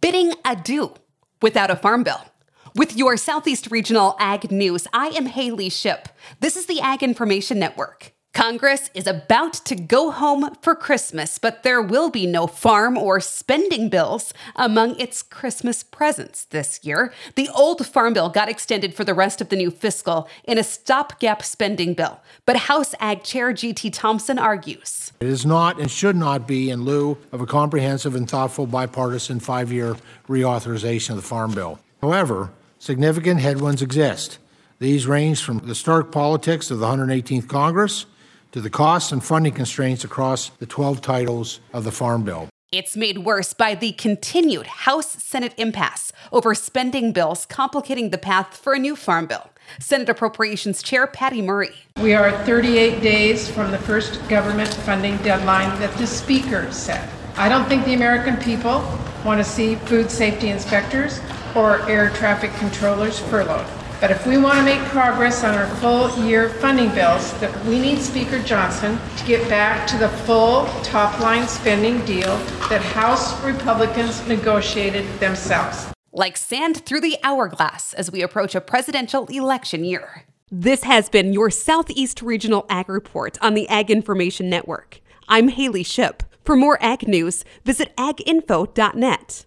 bidding adieu without a farm bill. With your Southeast Regional Ag News, I am Haley Ship. This is the Ag Information Network. Congress is about to go home for Christmas, but there will be no farm or spending bills among its Christmas presents this year. The old farm bill got extended for the rest of the new fiscal in a stopgap spending bill, but House Ag Chair G.T. Thompson argues. It is not and should not be in lieu of a comprehensive and thoughtful bipartisan five year reauthorization of the Farm Bill. However, significant headwinds exist. These range from the stark politics of the 118th Congress to the costs and funding constraints across the 12 titles of the Farm Bill. It's made worse by the continued House Senate impasse over spending bills complicating the path for a new farm bill. Senate Appropriations Chair Patty Murray. We are 38 days from the first government funding deadline that the Speaker set. I don't think the American people want to see food safety inspectors or air traffic controllers furloughed. But if we want to make progress on our full year funding bills, that we need Speaker Johnson to get back to the full top line spending deal that House Republicans negotiated themselves. Like sand through the hourglass as we approach a presidential election year. This has been your Southeast Regional Ag Report on the Ag Information Network. I'm Haley Ship. For more ag news, visit aginfo.net.